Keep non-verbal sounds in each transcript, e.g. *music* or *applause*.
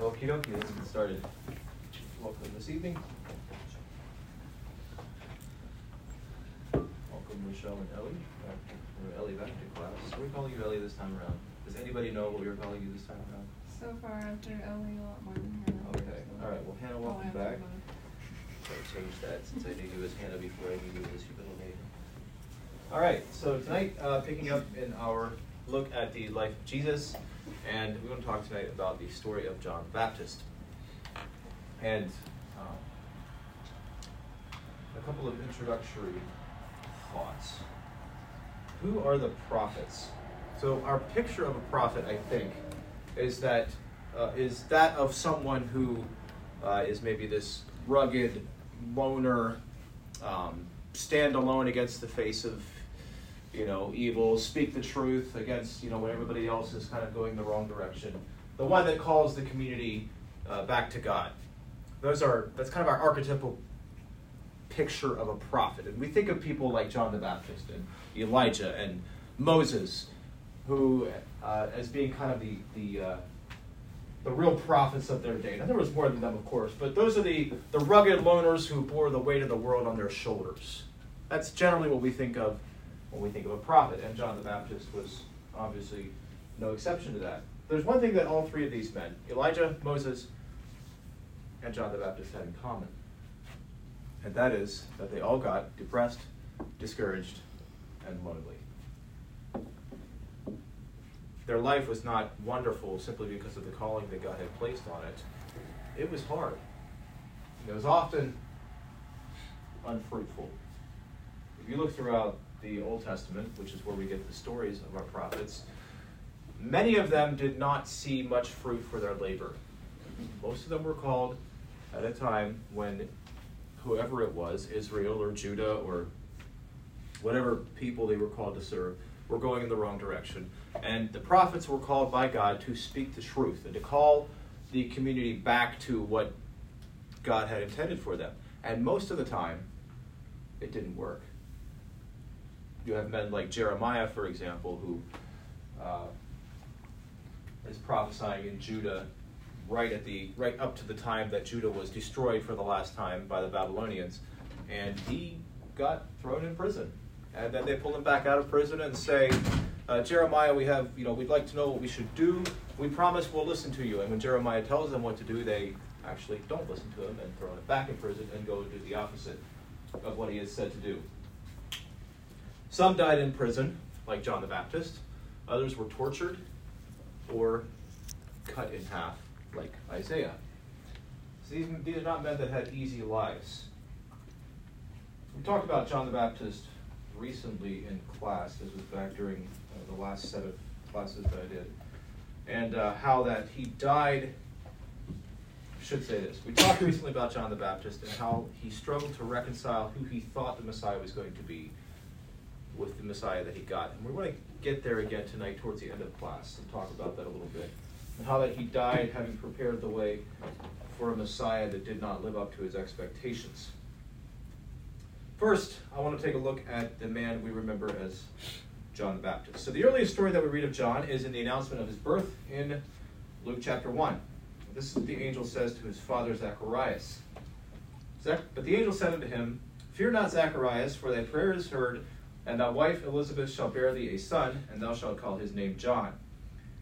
Okie dokie, let's get started. Welcome this evening. Welcome Michelle and Ellie, back to, or Ellie back to class. Are we calling you Ellie this time around? Does anybody know what we were calling you this time around? So far, after Ellie, a lot more than Hannah. Okay, so- all right, well, Hannah, Oh, welcome to back. So I changed that since I knew you as Hannah before I knew you as your middle name. All right, so tonight, uh, picking up in our look at the life of Jesus, and we're going to talk tonight about the story of John the Baptist. And um, a couple of introductory thoughts. Who are the prophets? So our picture of a prophet, I think, is that uh, is that of someone who uh, is maybe this rugged loner, um, stand alone against the face of you know evil, speak the truth against you know when everybody else is kind of going the wrong direction. The one that calls the community uh, back to God. Those are that's kind of our archetypal picture of a prophet. And we think of people like John the Baptist and Elijah and Moses, who uh, as being kind of the the uh, the real prophets of their day. Now there was more than them, of course, but those are the the rugged loners who bore the weight of the world on their shoulders. That's generally what we think of when we think of a prophet, and John the Baptist was obviously no exception to that. There's one thing that all three of these men, Elijah, Moses, and John the Baptist, had in common and that is that they all got depressed, discouraged, and lonely. Their life was not wonderful simply because of the calling that God had placed on it. It was hard. It was often unfruitful. If you look throughout the Old Testament, which is where we get the stories of our prophets, many of them did not see much fruit for their labor. Most of them were called at a time when whoever it was, Israel or Judah or whatever people they were called to serve, were going in the wrong direction. And the prophets were called by God to speak the truth and to call the community back to what God had intended for them. And most of the time, it didn't work. You have men like Jeremiah, for example, who uh, is prophesying in Judah right at the right up to the time that Judah was destroyed for the last time by the Babylonians, and he got thrown in prison. And then they pull him back out of prison and say, uh, Jeremiah, we have, you know, we'd like to know what we should do. We promise we'll listen to you. And when Jeremiah tells them what to do, they actually don't listen to him and throw him back in prison and go do the opposite of what he has said to do. Some died in prison, like John the Baptist. Others were tortured or cut in half like Isaiah. So these, these are not men that had easy lives. We talked about John the Baptist recently in class. This was back during uh, the last set of classes that I did. And uh, how that he died. I should say this. We talked *coughs* recently about John the Baptist and how he struggled to reconcile who he thought the Messiah was going to be with the Messiah that he got. And we're going to get there again tonight towards the end of class and talk about that a little bit and how that he died having prepared the way for a Messiah that did not live up to his expectations. First, I want to take a look at the man we remember as John the Baptist. So, the earliest story that we read of John is in the announcement of his birth in Luke chapter 1. This is what the angel says to his father Zacharias. But the angel said unto him, Fear not, Zacharias, for thy prayer is heard, and thy wife Elizabeth shall bear thee a son, and thou shalt call his name John.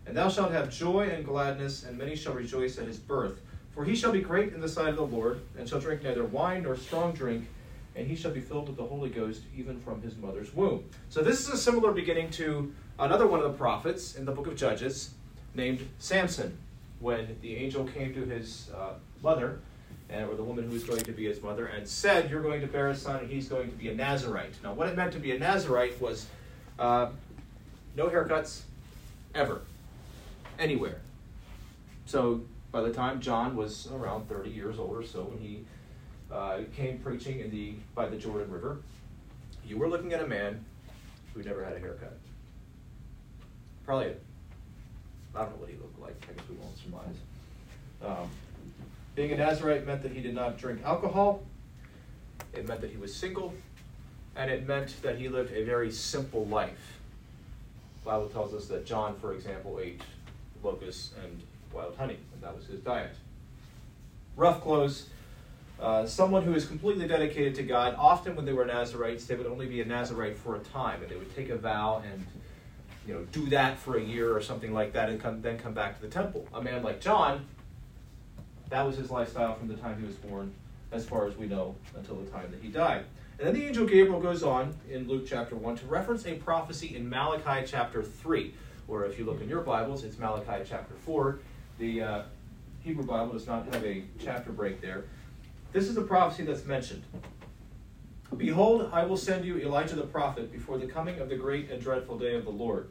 And thou shalt have joy and gladness, and many shall rejoice at his birth. For he shall be great in the sight of the Lord, and shall drink neither wine nor strong drink, and he shall be filled with the Holy Ghost even from his mother's womb. So this is a similar beginning to another one of the prophets in the book of Judges, named Samson, when the angel came to his uh, mother, and, or the woman who was going to be his mother, and said, You're going to bear a son, and he's going to be a Nazarite. Now, what it meant to be a Nazarite was uh, no haircuts, ever anywhere. So by the time John was around 30 years old or so, when he uh, came preaching in the by the Jordan River, you were looking at a man who never had a haircut. Probably, I don't know what he looked like. I guess we won't surmise. Um, being a Nazarite meant that he did not drink alcohol. It meant that he was single, and it meant that he lived a very simple life. The Bible tells us that John, for example, ate locusts and wild honey, and that was his diet. Rough clothes. Uh, someone who is completely dedicated to God, often when they were Nazarites, they would only be a Nazarite for a time, and they would take a vow and you know do that for a year or something like that, and come, then come back to the temple. A man like John, that was his lifestyle from the time he was born, as far as we know, until the time that he died. And then the angel Gabriel goes on in Luke chapter 1 to reference a prophecy in Malachi chapter 3, or if you look in your Bibles, it's Malachi chapter 4. The uh, Hebrew Bible does not have a chapter break there. This is the prophecy that's mentioned. Behold, I will send you Elijah the prophet before the coming of the great and dreadful day of the Lord.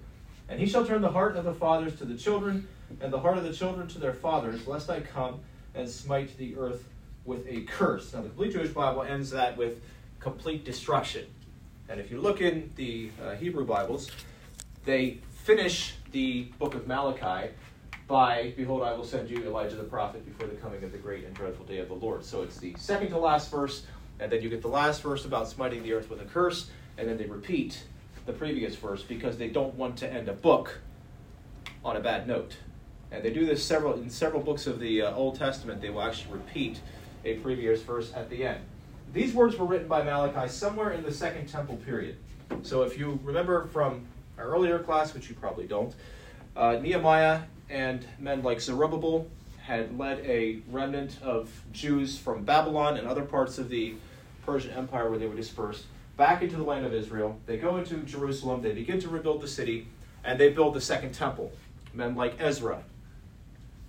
And he shall turn the heart of the fathers to the children, and the heart of the children to their fathers, lest I come and smite the earth with a curse. Now, the complete Jewish Bible ends that with complete destruction. And if you look in the uh, Hebrew Bibles, they finish the book of Malachi by, Behold, I will send you Elijah the prophet before the coming of the great and dreadful day of the Lord. So it's the second to last verse, and then you get the last verse about smiting the earth with a curse, and then they repeat the previous verse because they don't want to end a book on a bad note. And they do this several in several books of the uh, Old Testament. They will actually repeat a previous verse at the end. These words were written by Malachi somewhere in the Second Temple period. So if you remember from our earlier class, which you probably don't, uh, Nehemiah and men like Zerubbabel had led a remnant of Jews from Babylon and other parts of the Persian Empire where they were dispersed back into the land of Israel. They go into Jerusalem, they begin to rebuild the city, and they build the second temple. Men like Ezra,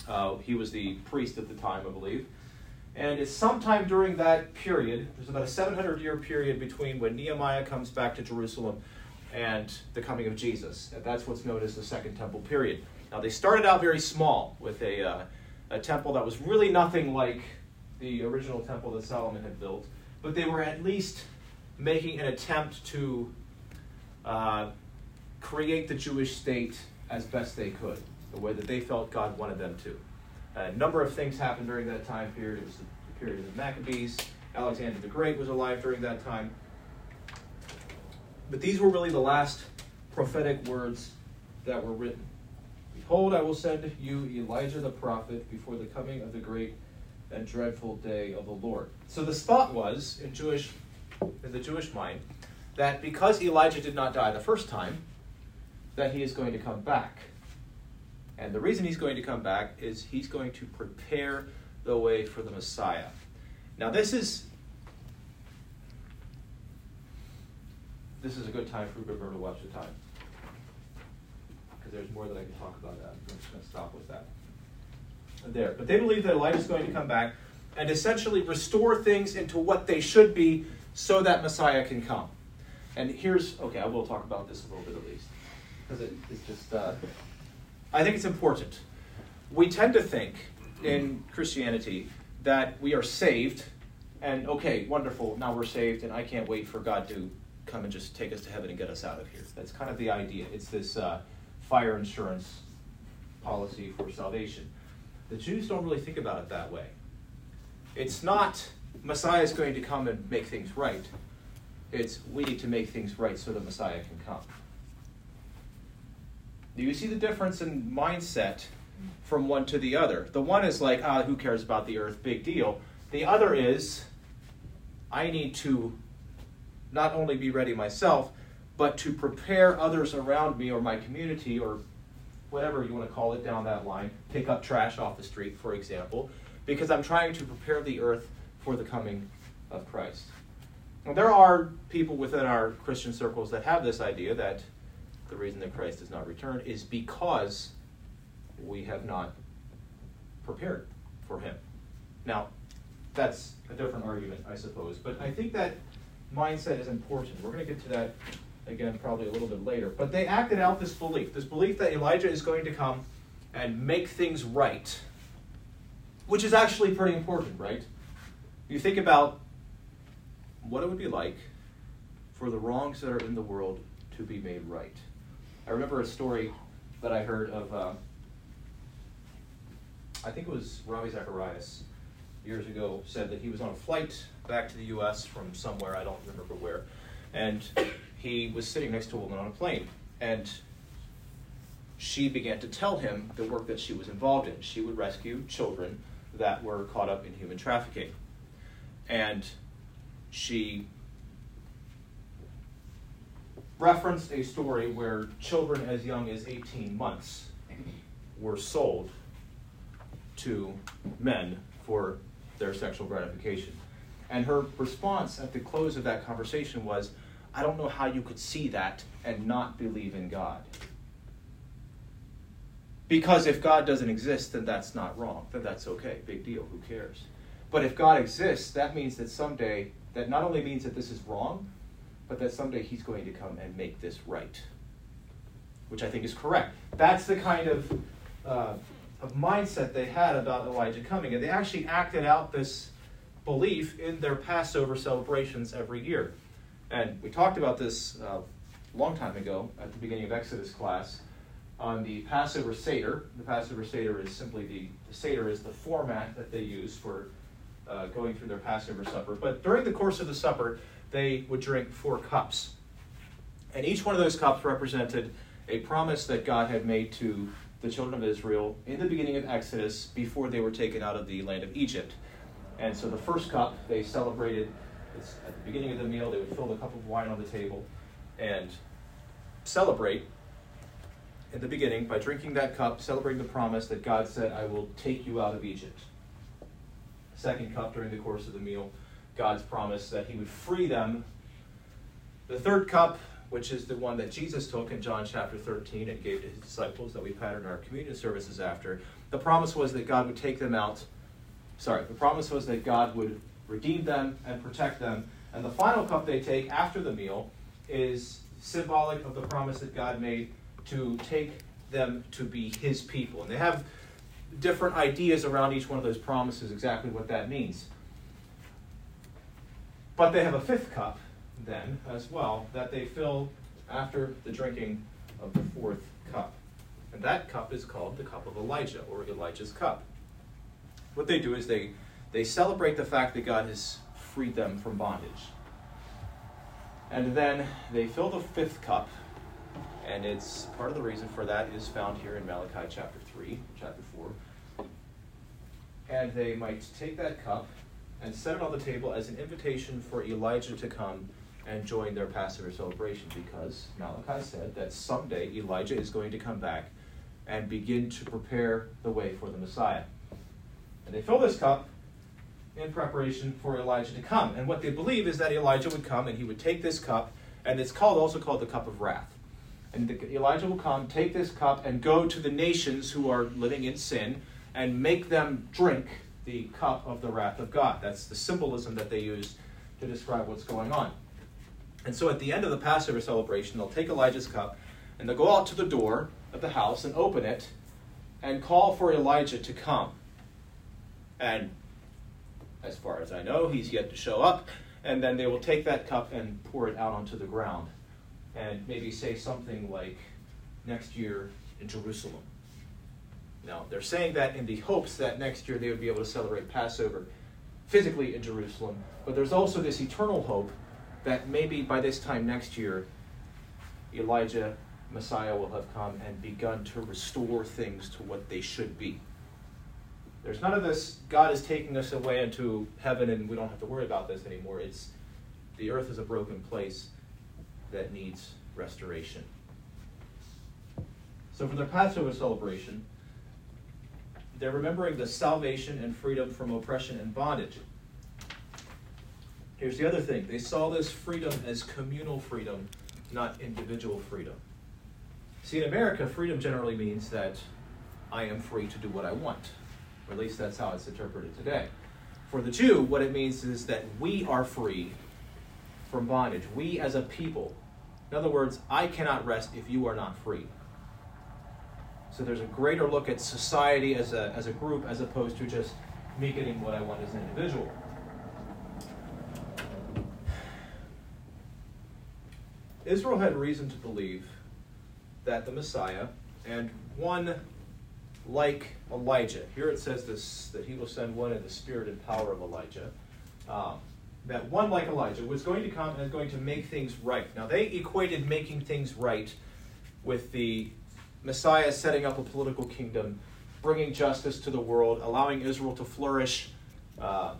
uh, he was the priest at the time, I believe. And it's sometime during that period, there's about a 700 year period between when Nehemiah comes back to Jerusalem and the coming of Jesus. And that's what's known as the Second Temple period. Now, they started out very small with a, uh, a temple that was really nothing like the original temple that Solomon had built, but they were at least making an attempt to uh, create the Jewish state as best they could, the way that they felt God wanted them to. A number of things happened during that time period. It was the period of the Maccabees. Alexander the Great was alive during that time. But these were really the last prophetic words that were written. Behold, I will send you Elijah the prophet before the coming of the great and dreadful day of the Lord. So the thought was in Jewish in the Jewish mind that because Elijah did not die the first time, that he is going to come back. And the reason he's going to come back is he's going to prepare the way for the Messiah. Now, this is this is a good time for River to watch the time because there's more that I can talk about. That I'm just going to stop with that there. But they believe that Elijah is going to come back and essentially restore things into what they should be, so that Messiah can come. And here's okay. I will talk about this a little bit at least because it, it's just. Uh, I think it's important. We tend to think in Christianity that we are saved, and okay, wonderful, now we're saved, and I can't wait for God to come and just take us to heaven and get us out of here. That's kind of the idea. It's this uh, fire insurance policy for salvation. The Jews don't really think about it that way. It's not Messiah is going to come and make things right. It's we need to make things right so the Messiah can come. Do you see the difference in mindset from one to the other? The one is like, ah, who cares about the earth? Big deal. The other is, I need to not only be ready myself, but to prepare others around me or my community or whatever you want to call it down that line, pick up trash off the street, for example, because I'm trying to prepare the earth for the coming of Christ. Now, there are people within our Christian circles that have this idea that the reason that Christ does not return is because we have not prepared for him. Now, that's a different argument, I suppose, but I think that mindset is important. We're going to get to that again probably a little bit later. But they acted out this belief this belief that Elijah is going to come and make things right, which is actually pretty important, right? You think about what it would be like for the wrongs that are in the world to be made right. I remember a story that I heard of, uh, I think it was Ravi Zacharias years ago, said that he was on a flight back to the U.S. from somewhere, I don't remember where, and he was sitting next to a woman on a plane. And she began to tell him the work that she was involved in. She would rescue children that were caught up in human trafficking. And she referenced a story where children as young as 18 months were sold to men for their sexual gratification. And her response at the close of that conversation was, I don't know how you could see that and not believe in God. Because if God doesn't exist, then that's not wrong. Then that's okay. Big deal. Who cares? But if God exists, that means that someday, that not only means that this is wrong, but that someday He's going to come and make this right. Which I think is correct. That's the kind of, uh, of mindset they had about Elijah coming. And they actually acted out this belief in their Passover celebrations every year. And we talked about this uh, a long time ago at the beginning of Exodus class on the Passover Seder. The Passover Seder is simply the, the Seder is the format that they use for uh, going through their Passover supper. But during the course of the supper, they would drink four cups. And each one of those cups represented a promise that God had made to the children of Israel in the beginning of Exodus before they were taken out of the land of Egypt. And so the first cup, they celebrated at the beginning of the meal, they would fill the cup of wine on the table and celebrate in the beginning by drinking that cup, celebrating the promise that God said, I will take you out of Egypt. Second cup during the course of the meal, God's promise that he would free them. The third cup, which is the one that Jesus took in John chapter 13 and gave to his disciples that we patterned our communion services after, the promise was that God would take them out. Sorry, the promise was that God would redeem them and protect them. And the final cup they take after the meal is symbolic of the promise that God made to take them to be his people. And they have different ideas around each one of those promises, exactly what that means. But they have a fifth cup, then, as well, that they fill after the drinking of the fourth cup. And that cup is called the cup of Elijah, or Elijah's cup. What they do is they, they celebrate the fact that God has freed them from bondage. And then they fill the fifth cup and it's part of the reason for that is found here in Malachi chapter 3, chapter 4. And they might take that cup and set it on the table as an invitation for Elijah to come and join their Passover celebration because Malachi said that someday Elijah is going to come back and begin to prepare the way for the Messiah. And they fill this cup in preparation for Elijah to come. And what they believe is that Elijah would come and he would take this cup, and it's called also called the cup of wrath. And Elijah will come, take this cup, and go to the nations who are living in sin and make them drink the cup of the wrath of God. That's the symbolism that they use to describe what's going on. And so at the end of the Passover celebration, they'll take Elijah's cup and they'll go out to the door of the house and open it and call for Elijah to come. And as far as I know, he's yet to show up. And then they will take that cup and pour it out onto the ground and maybe say something like next year in Jerusalem. Now, they're saying that in the hopes that next year they would be able to celebrate Passover physically in Jerusalem, but there's also this eternal hope that maybe by this time next year, Elijah, Messiah, will have come and begun to restore things to what they should be. There's none of this, God is taking us away into heaven and we don't have to worry about this anymore. It's the earth is a broken place that needs restoration. So, for their Passover celebration, they're remembering the salvation and freedom from oppression and bondage. Here's the other thing they saw this freedom as communal freedom, not individual freedom. See, in America, freedom generally means that I am free to do what I want. Or at least that's how it's interpreted today. For the Jew, what it means is that we are free from bondage. We as a people. In other words, I cannot rest if you are not free. So there's a greater look at society as a, as a group as opposed to just me getting what I want as an individual. Israel had reason to believe that the Messiah and one like Elijah, here it says this that he will send one in the spirit and power of Elijah. Um, that one like Elijah was going to come and is going to make things right. Now, they equated making things right with the Messiah setting up a political kingdom, bringing justice to the world, allowing Israel to flourish uh,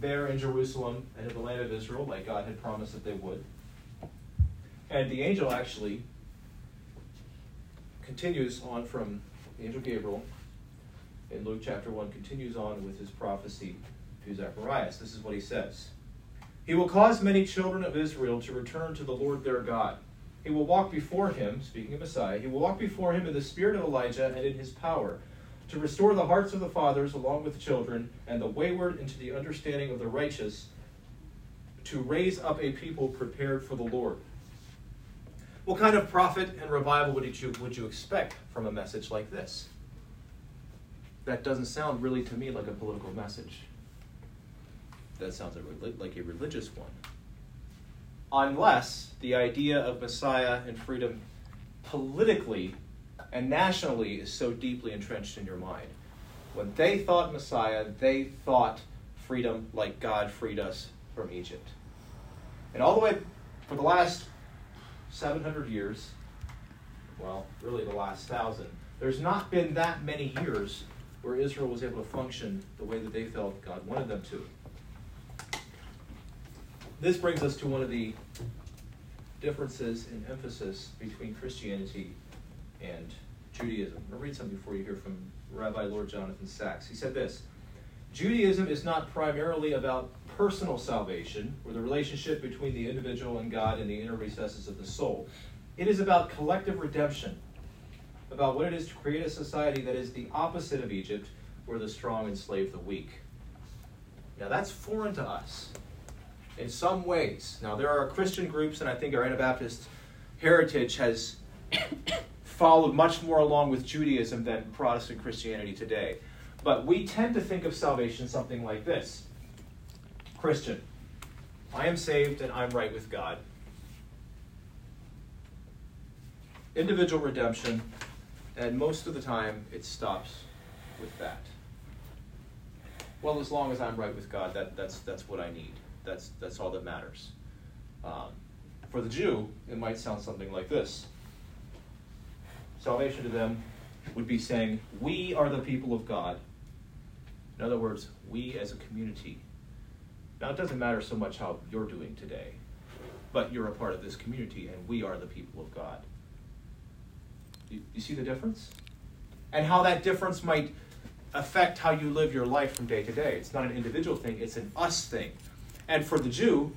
there in Jerusalem and in the land of Israel, like God had promised that they would. And the angel actually continues on from the angel Gabriel in Luke chapter 1, continues on with his prophecy to Zacharias. This is what he says He will cause many children of Israel to return to the Lord their God. He will walk before him, speaking of Messiah, he will walk before him in the spirit of Elijah and in his power, to restore the hearts of the fathers along with the children, and the wayward into the understanding of the righteous, to raise up a people prepared for the Lord. What kind of prophet and revival would you, would you expect from a message like this? That doesn't sound really to me like a political message. That sounds like a religious one. Unless the idea of Messiah and freedom politically and nationally is so deeply entrenched in your mind. When they thought Messiah, they thought freedom like God freed us from Egypt. And all the way for the last 700 years, well, really the last thousand, there's not been that many years where Israel was able to function the way that they felt God wanted them to. This brings us to one of the differences in emphasis between Christianity and Judaism. To read something for you here from Rabbi Lord Jonathan Sacks. He said this Judaism is not primarily about personal salvation, or the relationship between the individual and God in the inner recesses of the soul. It is about collective redemption, about what it is to create a society that is the opposite of Egypt, where the strong enslave the weak. Now, that's foreign to us in some ways. Now, there are Christian groups, and I think our Anabaptist heritage has *coughs* followed much more along with Judaism than Protestant Christianity today. But we tend to think of salvation something like this Christian, I am saved and I'm right with God. Individual redemption, and most of the time it stops with that. Well, as long as I'm right with God, that, that's, that's what I need. That's, that's all that matters. Um, for the Jew, it might sound something like this Salvation to them would be saying, We are the people of God. In other words, we as a community now, it doesn't matter so much how you're doing today, but you're a part of this community, and we are the people of God. You, you see the difference? And how that difference might affect how you live your life from day to day. It's not an individual thing, it's an us thing. And for the Jew,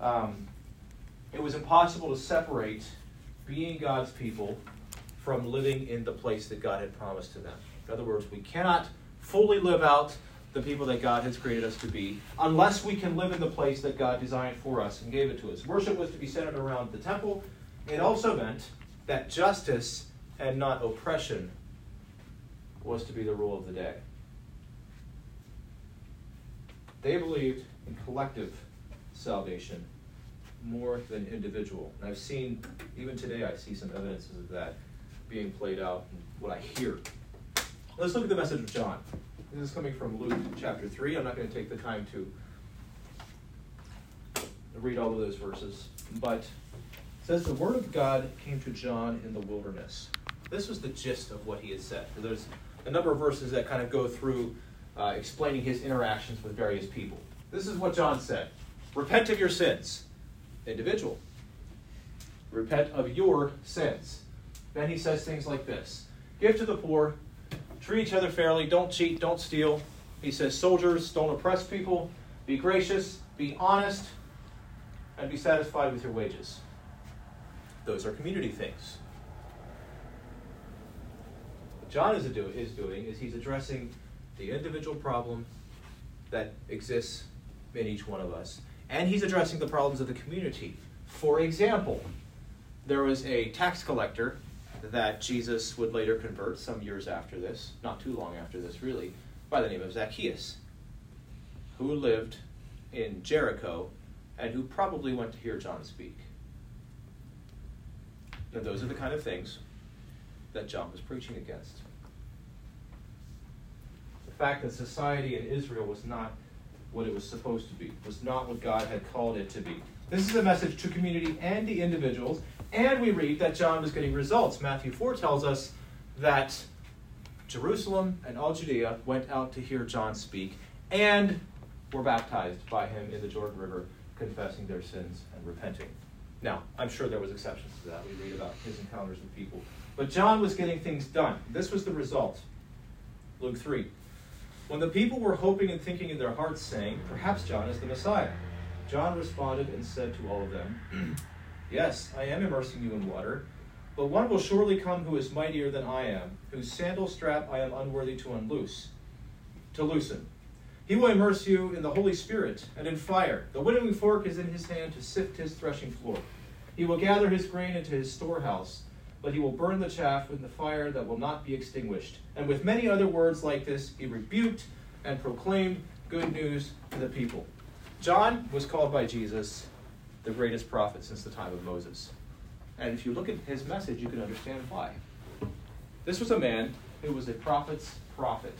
um, it was impossible to separate being God's people from living in the place that God had promised to them. In other words, we cannot fully live out the people that God has created us to be, unless we can live in the place that God designed for us and gave it to us. Worship was to be centered around the temple. It also meant that justice and not oppression was to be the rule of the day. They believed in collective salvation more than individual. And I've seen, even today, I see some evidences of that being played out in what I hear. Let's look at the message of John. This is coming from Luke chapter 3. I'm not going to take the time to read all of those verses. But it says, The word of God came to John in the wilderness. This was the gist of what he had said. There's a number of verses that kind of go through uh, explaining his interactions with various people. This is what John said Repent of your sins, individual. Repent of your sins. Then he says things like this Give to the poor, treat each other fairly, don't cheat, don't steal. He says, soldiers, don't oppress people, be gracious, be honest, and be satisfied with your wages. Those are community things. What John is, do, is doing is he's addressing the individual problem that exists in each one of us, and he's addressing the problems of the community. For example, there was a tax collector that Jesus would later convert some years after this, not too long after this, really, by the name of Zacchaeus, who lived in Jericho and who probably went to hear John speak. And those are the kind of things that John was preaching against. The fact that society in Israel was not what it was supposed to be, was not what God had called it to be. This is a message to community and the individuals And we read that John was getting results. Matthew 4 tells us that Jerusalem and all Judea went out to hear John speak and were baptized by him in the Jordan River, confessing their sins and repenting. Now, I'm sure there was exceptions to that. We read about his encounters with people. But John was getting things done. This was the result. Luke 3. When the people were hoping and thinking in their hearts, saying, Perhaps John is the Messiah, John responded and said to all of them, *clears throat* Yes, I am immersing you in water, but one will surely come who is mightier than I am, whose sandal strap I am unworthy to unloose, to loosen. He will immerse you in the Holy Spirit and in fire. The winnowing fork is in his hand to sift his threshing floor. He will gather his grain into his storehouse, but he will burn the chaff in the fire that will not be extinguished. And with many other words like this, he rebuked and proclaimed good news to the people. John was called by Jesus the greatest prophet since the time of Moses. And if you look at his message, you can understand why. This was a man who was a prophet's prophet.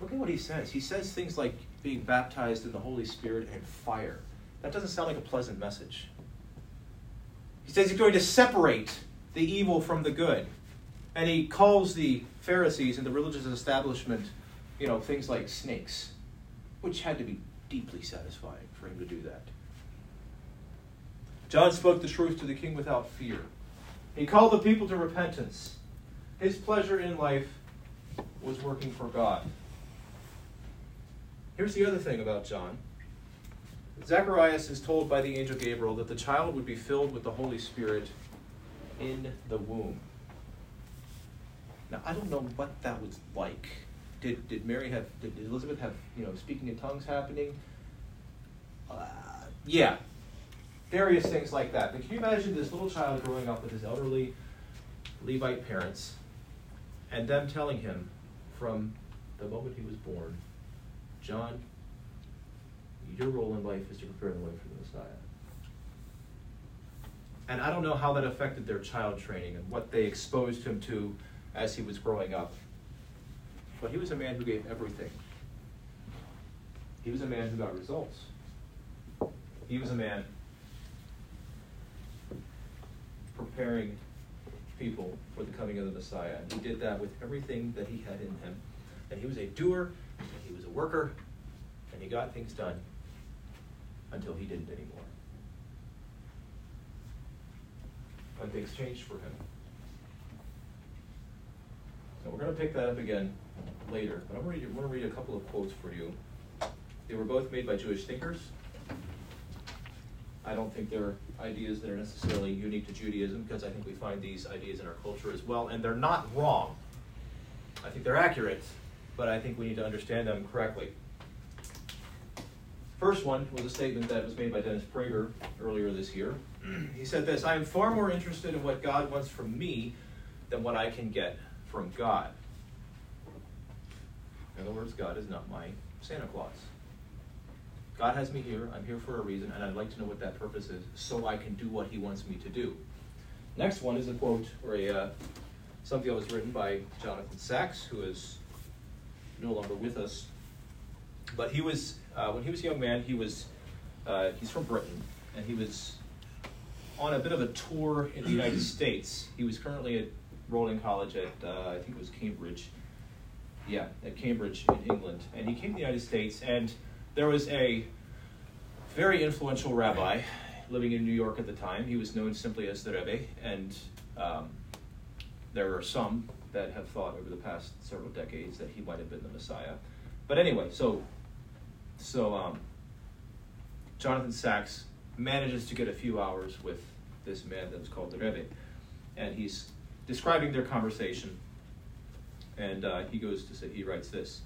Look at what he says. He says things like being baptized in the Holy Spirit and fire. That doesn't sound like a pleasant message. He says he's going to separate the evil from the good. And he calls the Pharisees and the religious establishment, you know, things like snakes, which had to be deeply satisfying for him to do that. John spoke the truth to the king without fear. He called the people to repentance. His pleasure in life was working for God. Here's the other thing about John. Zacharias is told by the angel Gabriel that the child would be filled with the Holy Spirit in the womb. Now, I don't know what that was like. Did, did Mary have, did Elizabeth have, you know, speaking in tongues happening? Uh, yeah. Various things like that. But can you imagine this little child growing up with his elderly Levite parents and them telling him from the moment he was born, John, your role in life is to prepare the way for the Messiah. And I don't know how that affected their child training and what they exposed him to as he was growing up. But he was a man who gave everything. He was a man who got results. He was a man preparing people for the coming of the Messiah. And he did that with everything that he had in him. And he was a doer, and he was a worker, and he got things done until he didn't anymore. And things changed for him. So we're going to pick that up again later, but I'm going to read a couple of quotes for you. They were both made by Jewish thinkers. I don't think they're ideas that are necessarily unique to Judaism because I think we find these ideas in our culture as well, and they're not wrong. I think they're accurate, but I think we need to understand them correctly. First one was a statement that was made by Dennis Prager earlier this year. *clears throat* He said this I am far more interested in what God wants from me than what I can get from God. In other words, God is not my Santa Claus. God has me here. I'm here for a reason, and I'd like to know what that purpose is so I can do what He wants me to do. Next one is a quote or a uh, something that was written by Jonathan Sacks, who is no longer with us. But he was uh, when he was a young man. He was uh, he's from Britain, and he was on a bit of a tour in the United *clears throat* States. He was currently enrolled in college at uh, I think it was Cambridge. Yeah, at Cambridge in England, and he came to the United States and there was a very influential rabbi living in New York at the time. He was known simply as the Rebbe, and um, there are some that have thought over the past several decades that he might have been the Messiah. But anyway, so so um, Jonathan Sacks manages to get a few hours with this man that was called the Rebbe, and he's describing their conversation. And uh, he goes to say, he writes this.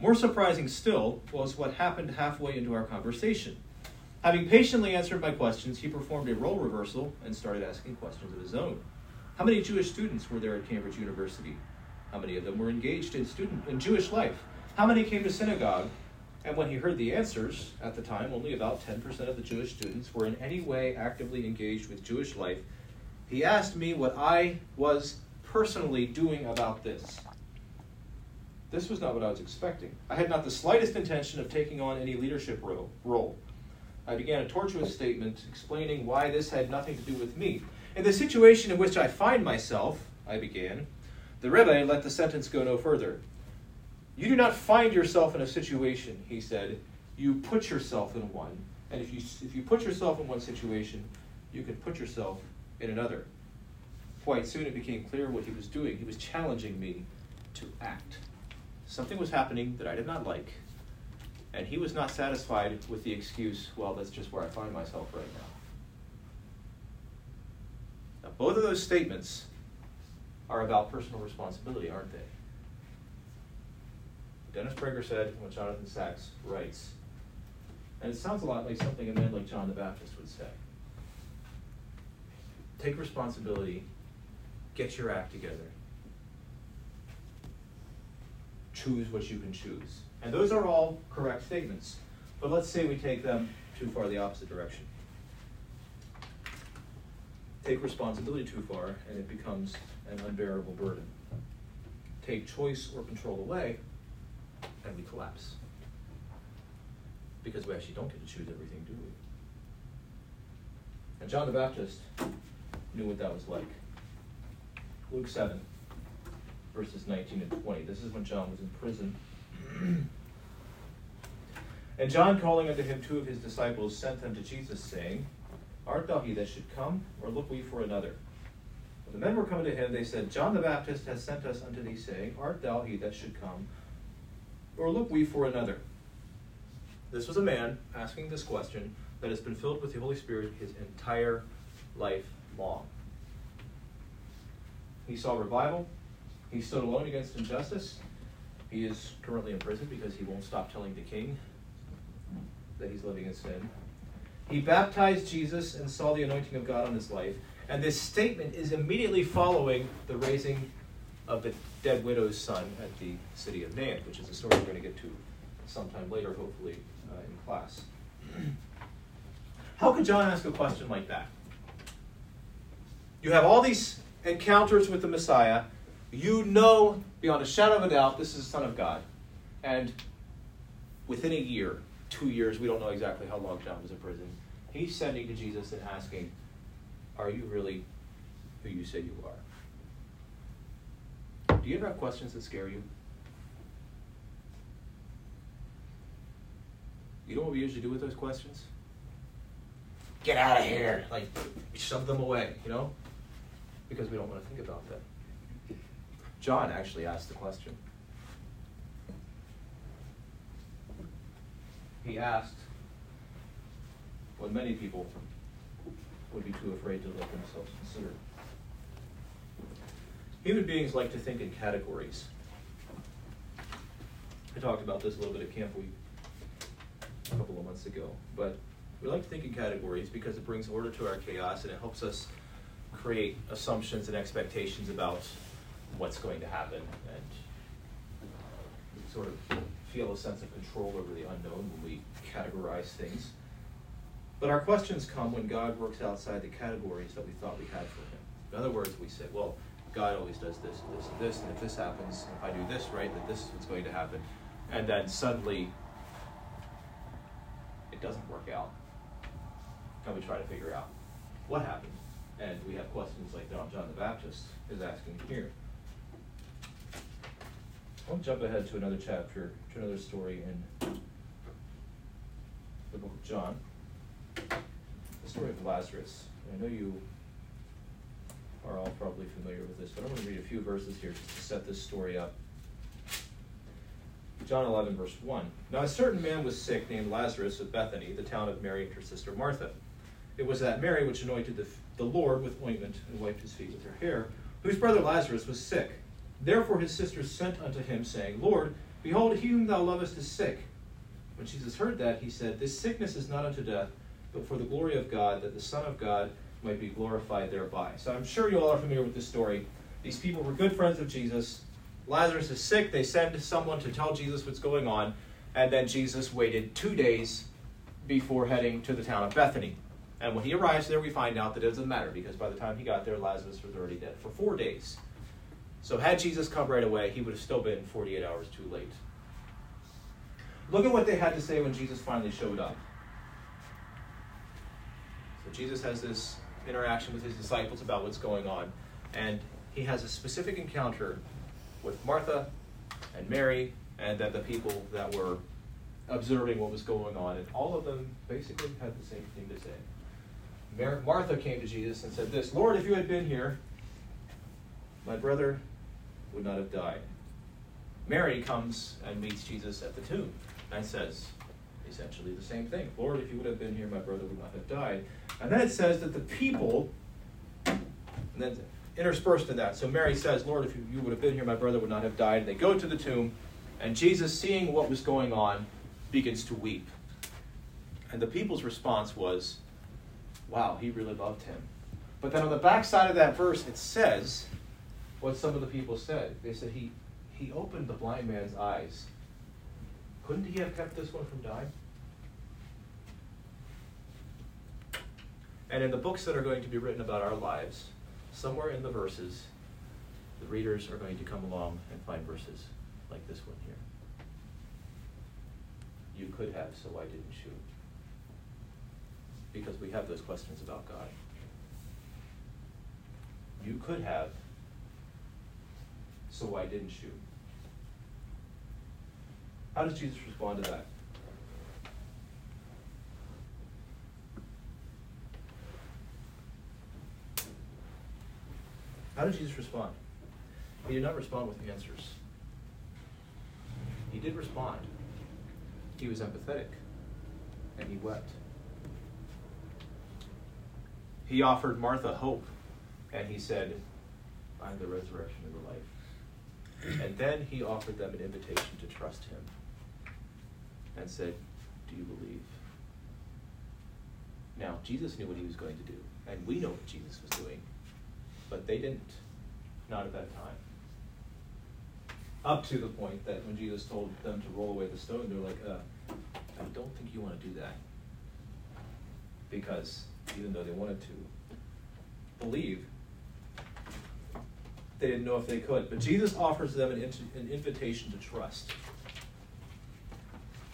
More surprising still was what happened halfway into our conversation. Having patiently answered my questions, he performed a role reversal and started asking questions of his own. How many Jewish students were there at Cambridge University? How many of them were engaged in student in Jewish life? How many came to synagogue? And when he heard the answers, at the time only about 10% of the Jewish students were in any way actively engaged with Jewish life, he asked me what I was personally doing about this. This was not what I was expecting. I had not the slightest intention of taking on any leadership role. I began a tortuous statement explaining why this had nothing to do with me. In the situation in which I find myself, I began, the Rebbe let the sentence go no further. You do not find yourself in a situation, he said. You put yourself in one. And if you, if you put yourself in one situation, you can put yourself in another. Quite soon it became clear what he was doing. He was challenging me to act. Something was happening that I did not like, and he was not satisfied with the excuse, well, that's just where I find myself right now. Now, both of those statements are about personal responsibility, aren't they? Dennis Prager said what Jonathan Sacks writes. And it sounds a lot like something a man like John the Baptist would say. Take responsibility, get your act together, choose what you can choose. And those are all correct statements. But let's say we take them too far the opposite direction. Take responsibility too far, and it becomes an unbearable burden. Take choice or control away, and we collapse. Because we actually don't get to choose everything, do we? And John the Baptist knew what that was like. Luke 7, verses 19 and 20. This is when John was in prison. *clears throat* and John, calling unto him two of his disciples, sent them to Jesus, saying, Art thou he that should come, or look we for another? When the men were coming to him, they said, John the Baptist has sent us unto thee, saying, Art thou he that should come, or look we for another? This was a man asking this question that has been filled with the Holy Spirit his entire life long. He saw revival. He stood alone against injustice. He is currently in prison because he won't stop telling the king that he's living in sin. He baptized Jesus and saw the anointing of God on his life. And this statement is immediately following the raising of the dead widow's son at the city of Nain, which is a story we're going to get to sometime later, hopefully, uh, in class. How could John ask a question like that? You have all these encounters with the Messiah. You know beyond a shadow of a doubt this is the Son of God. And within a year, two years, we don't know exactly how long John was in prison, he's sending to Jesus and asking, Are you really who you say you are? Do you ever have questions that scare you? You know what we usually do with those questions? Get out of here! Like, shove them away, you know? Because we don't want to think about them. John actually asked the question. He asked what many people would be too afraid to let themselves consider. Human beings like to think in categories. I talked about this a little bit at Camp Week a couple of months ago, but we like to think in categories because it brings order to our chaos and it helps us create assumptions and expectations about what's going to happen and sort of feel a sense of control over the unknown when we categorize things. But our questions come when God works outside the categories that we thought we had for Him. In other words, we say, well, God always does this, this, and this, and if this happens, if I do this right, then this is what's going to happen. And then suddenly, it doesn't work out. And we try to figure out what happened. And we have questions like John the Baptist is asking here. I'll jump ahead to another chapter, to another story in the book of John. The story of Lazarus. I know you are all probably familiar with this, but I'm going to read a few verses here just to set this story up. John 11, verse 1. Now a certain man was sick named Lazarus of Bethany, the town of Mary and her sister Martha. It was that Mary which anointed the, the Lord with ointment and wiped his feet with her hair, whose brother Lazarus was sick. Therefore his sisters sent unto him, saying, Lord, behold, he whom thou lovest is sick. When Jesus heard that, he said, This sickness is not unto death, but for the glory of God, that the Son of God might be glorified thereby. So I'm sure you all are familiar with this story. These people were good friends of Jesus. Lazarus is sick. They send someone to tell Jesus what's going on. And then Jesus waited two days before heading to the town of Bethany. And when he arrives there, we find out that it doesn't matter because by the time he got there, Lazarus was already dead for four days. So had Jesus come right away, he would have still been 48 hours too late. Look at what they had to say when Jesus finally showed up. So Jesus has this interaction with his disciples about what's going on, and he has a specific encounter with Martha and Mary and then the people that were observing what was going on, and all of them basically had the same thing to say. Mar- Martha came to Jesus and said this Lord, if you had been here, my brother would not have died. Mary comes and meets Jesus at the tomb and says essentially the same thing Lord, if you would have been here, my brother would not have died. And then it says that the people, and then interspersed in that, so Mary says, Lord, if you would have been here, my brother would not have died. And they go to the tomb, and Jesus, seeing what was going on, begins to weep. And the people's response was, wow, he really loved him. But then on the back side of that verse, it says what some of the people said. They said, he, he opened the blind man's eyes. Couldn't he have kept this one from dying? And in the books that are going to be written about our lives, somewhere in the verses, the readers are going to come along and find verses like this one here. You could have, so why didn't you? Because we have those questions about God. You could have, so why didn't you? How does Jesus respond to that? How did Jesus respond? He did not respond with answers. He did respond. He was empathetic and he wept. He offered Martha hope and he said, I'm the resurrection and the life. And then he offered them an invitation to trust him and said, Do you believe? Now, Jesus knew what he was going to do, and we know what Jesus was doing, but they didn't. Not at that time. Up to the point that when Jesus told them to roll away the stone, they're like, uh, I don't think you want to do that. Because even though they wanted to believe, they didn't know if they could. But Jesus offers them an, an invitation to trust.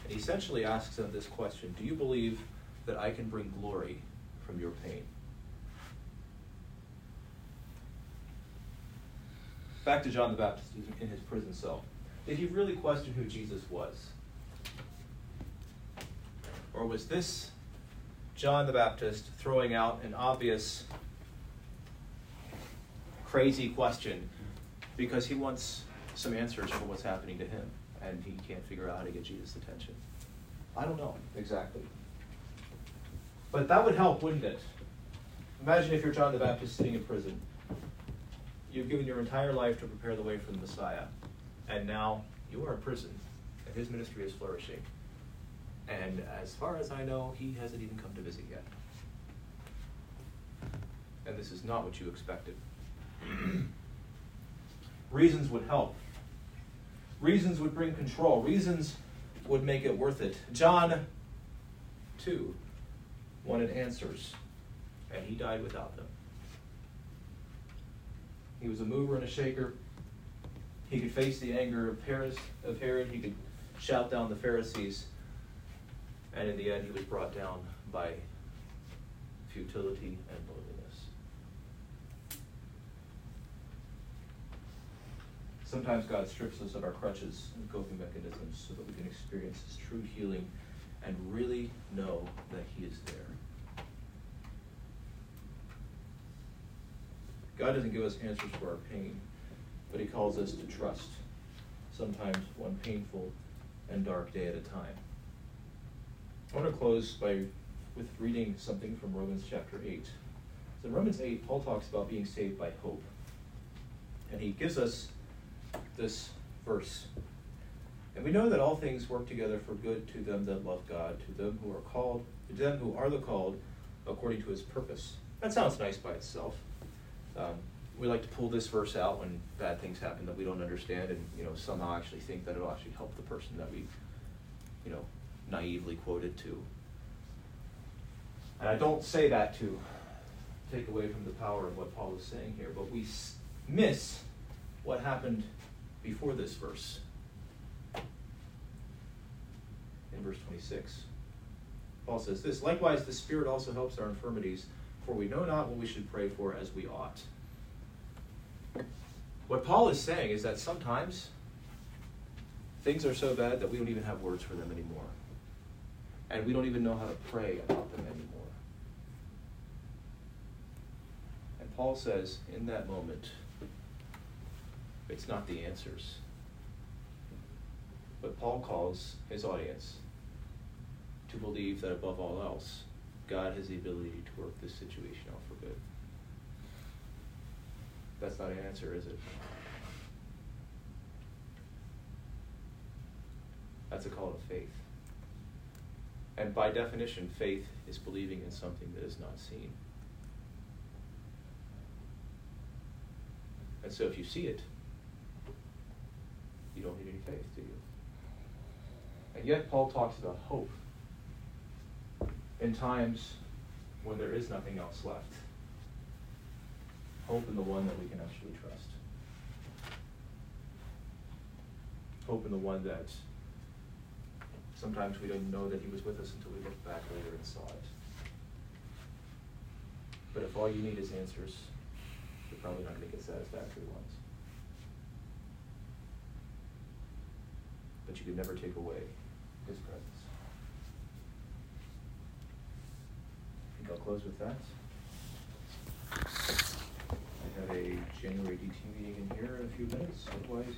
And he essentially asks them this question Do you believe that I can bring glory from your pain? Back to John the Baptist in his prison cell. Did he really question who Jesus was? Or was this John the Baptist throwing out an obvious, crazy question because he wants some answers for what's happening to him and he can't figure out how to get Jesus' attention? I don't know exactly. But that would help, wouldn't it? Imagine if you're John the Baptist sitting in prison. You've given your entire life to prepare the way for the Messiah, and now you are in prison, and his ministry is flourishing. And as far as I know, he hasn't even come to visit yet. And this is not what you expected. *clears throat* Reasons would help. Reasons would bring control. Reasons would make it worth it. John, too, wanted answers, and he died without them. He was a mover and a shaker. He could face the anger of, Paris, of Herod. He could shout down the Pharisees. And in the end, he was brought down by futility and loneliness. Sometimes God strips us of our crutches and coping mechanisms so that we can experience His true healing and really know that He is there. God doesn't give us answers for our pain, but He calls us to trust, sometimes one painful and dark day at a time. I want to close by with reading something from Romans chapter 8. So in Romans 8, Paul talks about being saved by hope. And he gives us this verse. And we know that all things work together for good to them that love God, to them who are called, to them who are the called, according to his purpose. That sounds nice by itself. Um, we like to pull this verse out when bad things happen that we don't understand, and you know somehow actually think that it'll actually help the person that we, you know, naively quoted to. And I don't say that to take away from the power of what Paul is saying here, but we miss what happened before this verse. In verse 26, Paul says this Likewise, the Spirit also helps our infirmities for we know not what we should pray for as we ought. What Paul is saying is that sometimes things are so bad that we don't even have words for them anymore. And we don't even know how to pray about them anymore. And Paul says, in that moment, it's not the answers. But Paul calls his audience to believe that above all else, God has the ability to work this situation out for good. That's not an answer, is it? That's a call to faith. And by definition, faith is believing in something that is not seen. And so if you see it, you don't need any faith, do you? And yet, Paul talks about hope in times when there is nothing else left. Hope in the one that we can actually trust. Hope in the one that sometimes we don't know that he was with us until we look back later and saw it. But if all you need is answers, you're probably not going to get satisfactory ones. But you can never take away his presence. I think I'll close with that. I have a January DT meeting in here in a few minutes, otherwise